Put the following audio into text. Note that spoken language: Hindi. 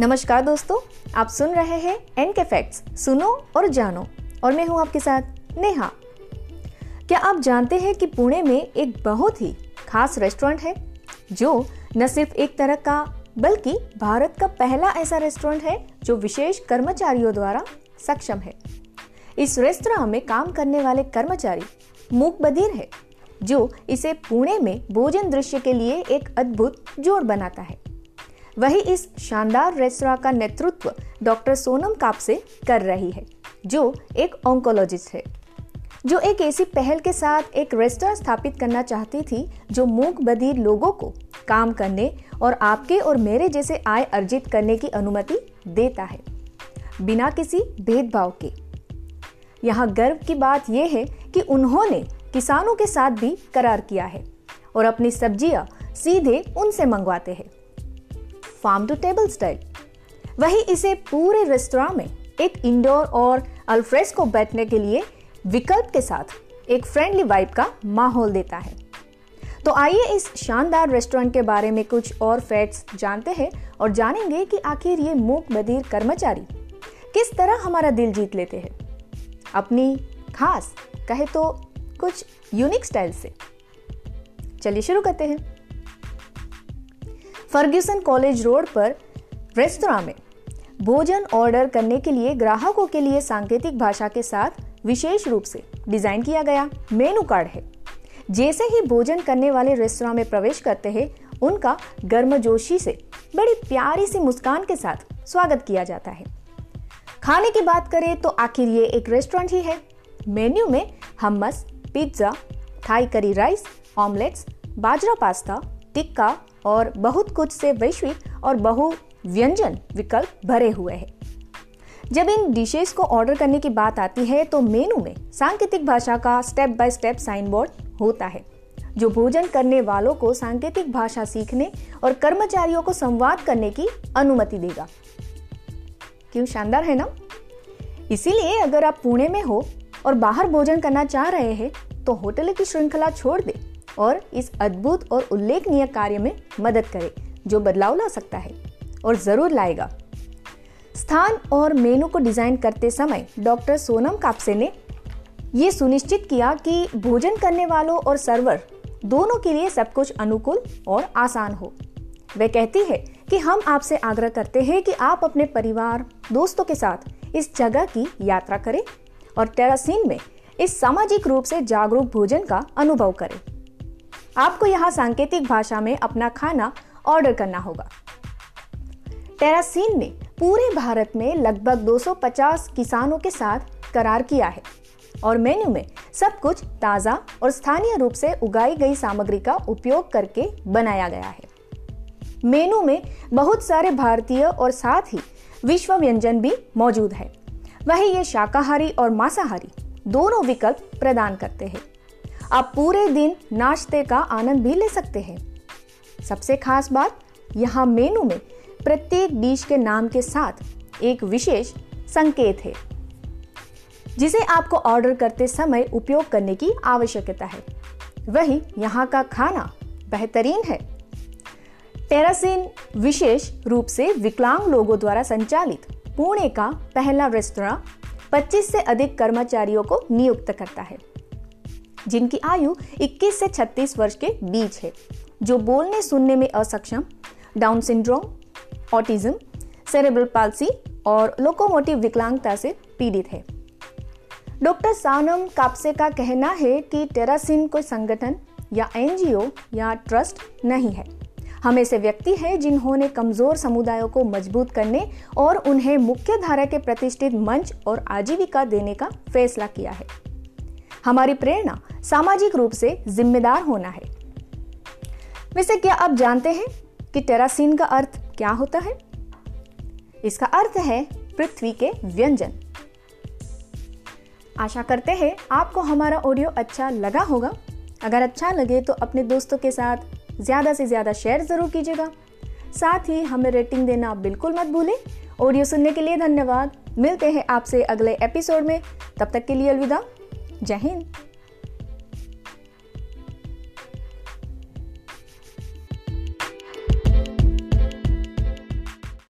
नमस्कार दोस्तों, आप सुन रहे हैं एन के फैक्ट्स सुनो और जानो। और मैं हूँ आपके साथ नेहा। क्या आप जानते हैं कि पुणे में एक बहुत ही खास रेस्टोरेंट है, जो न सिर्फ़ एक तरह का, बल्कि भारत का पहला ऐसा रेस्टोरेंट है, जो विशेष कर्मचारियों द्वारा सक्षम है। इस रेस्तरा में काम करने वाले कर्मचारी मूक बधिर है, जो इसे पुणे में भोजन दृश्य के लिए एक अद्भुत जोड़ बनाता है। वही इस शानदार रेस्तरा का नेतृत्व डॉक्टर सोनम कापसे कर रही है, जो एक ऑन्कोलॉजिस्ट है। जो एक ऐसी पहल के साथ एक रेस्टोरेंट स्थापित करना चाहती थी, जो मूक बधिर लोगों को काम करने और आपके और मेरे जैसे आय अर्जित करने की अनुमति देता है, बिना किसी भेदभाव के। यहाँ गर्व की बात यह है कि उन्होंने किसानों के साथ भी करार किया है और अपनी सब्ज़ियाँ सीधे उनसे मंगवाते हैं। फार्म टू टेबल स्टाइल वही इसे पूरे रेस्तोरां में एक इंडोर और अल्फ्रेस्को बैठने के लिए विकल्प के साथ एक फ्रेंडली वाइब का माहौल देता है। तो आइए इस शानदार रेस्टोरेंट के बारे में कुछ और फैक्ट्स जानते हैं और जानेंगे कि आखिर ये मूक बधिर कर्मचारी किस तरह हमारा दिल जीत लेते हैं। अपनी खास, कहे तो कुछ यूनिक स्टाइल से। चलिए शुरू करते हैं। फर्ग्यूसन कॉलेज रोड पर रेस्तरा में भोजन ऑर्डर करने के लिए ग्राहकों के लिए सांकेतिक भाषा के साथ विशेष रूप से डिज़ाइन किया गया। मेनू कार्ड है। जैसे ही भोजन करने वाले रेस्तरा में प्रवेश करते हैं, उनका गर्मजोशी से बड़ी प्यारी सी मुस्कान के साथ स्वागत किया जाता है। खाने की बात करें तो आखिर ये एक रेस्टोरेंट ही है। मेन्यू में hummus pizza, Thai curry rice, omelettes, बाजरा पास्ता, टिक्का और बहुत कुछ से वैश्विक और बहु व्यंजन विकल्प भरे हुए हैं। जब इन डिशेस को ऑर्डर करने की बात आती है तो मेनू में सांकेतिक भाषा का step by step sign board होता है, जो भोजन करने वालों को सांकेतिक भाषा सीखने और कर्मचारियों को संवाद करने की अनुमति देगा। क्यों शानदार है ना? इसीलिए अगर आप पुणे में हो और बाहर भोजन करना चाह रहे हैं तो होटल की श्रृंखला छोड़ दे। और इस अद्भुत और उल्लेखनीय कार्य में मदद करे, जो बदलाव ला सकता है और ज़रूर लाएगा। स्थान और मेनू को डिज़ाइन करते समय डॉक्टर सोनम कापसे ने यह सुनिश्चित किया कि भोजन करने वालों और सर्वर दोनों के लिए सब कुछ अनुकूल और आसान हो। वे कहती है कि हम आपसे आग्रह करते हैं कि आप अपने परिवार, दोस्तों के साथ इस जगह की यात्रा करें और टेरासीन में इस सामाजिक रूप से जागरूक भोजन का अनुभव करें। आपको यहाँ सांकेतिक भाषा में अपना खाना ऑर्डर करना होगा। टेरासीन ने पूरे भारत में लगभग 250 किसानों के साथ करार किया है और मेन्यू में सब कुछ ताज़ा और स्थानीय रूप से उगाई गई सामग्री का उपयोग करके बनाया गया है। मेनू में बहुत सारे भारतीय और साथ ही विश्व व्यंजन भी मौजूद है। वही ये शाकाहारी और मांसाहारी दोनों विकल्प प्रदान करते हैं। आप पूरे दिन नाश्ते का आनंद भी ले सकते हैं। सबसे खास बात, यहाँ मेनू में प्रत्येक डिश के नाम के साथ एक विशेष संकेत है, जिसे आपको ऑर्डर करते समय उपयोग करने की आवश्यकता है। वही यहाँ का खाना बेहतरीन है। टेरासिन विशेष रूप से विकलांग लोगों द्वारा संचालित पुणे का पहला रेस्तरा 25 से अधिक कर्मचारियों को नियुक्त करता है। जिनकी आयु 21 से 36 वर्ष के बीच है, जो बोलने सुनने में असक्षम Down syndrome autism cerebral palsy और लोकोमोटिव विकलांगता से पीड़ित है। डॉक्टर सानम कापसे का कहना है कि टेरासिन कोई संगठन या एनजीओ या ट्रस्ट नहीं है। हम ऐसे व्यक्ति हैं जिन्होंने कमज़ोर समुदायों को मज़बूत करने और उन्हें मुख्य धारा के प्रतिष्ठित मंच और आजीविका देने का फैसला किया है। हमारी प्रेरणा सामाजिक रूप से जिम्मेदार होना है। वैसे क्या आप जानते हैं कि टेरासीन का अर्थ क्या होता है? इसका अर्थ है पृथ्वी के व्यंजन। आशा करते हैं आपको हमारा ऑडियो अच्छा लगा होगा। अगर अच्छा लगे तो अपने दोस्तों के साथ ज़्यादा से ज़्यादा शेयर ज़रूर कीजिएगा। साथ ही हमें रेटिंग देना बिल्कुल मत भूलें। ऑडियो सुनने के लिए धन्यवाद। मिलते हैं आपसे अगले एपिसोड में। तब तक के लिए अलविदा। जय हिंद।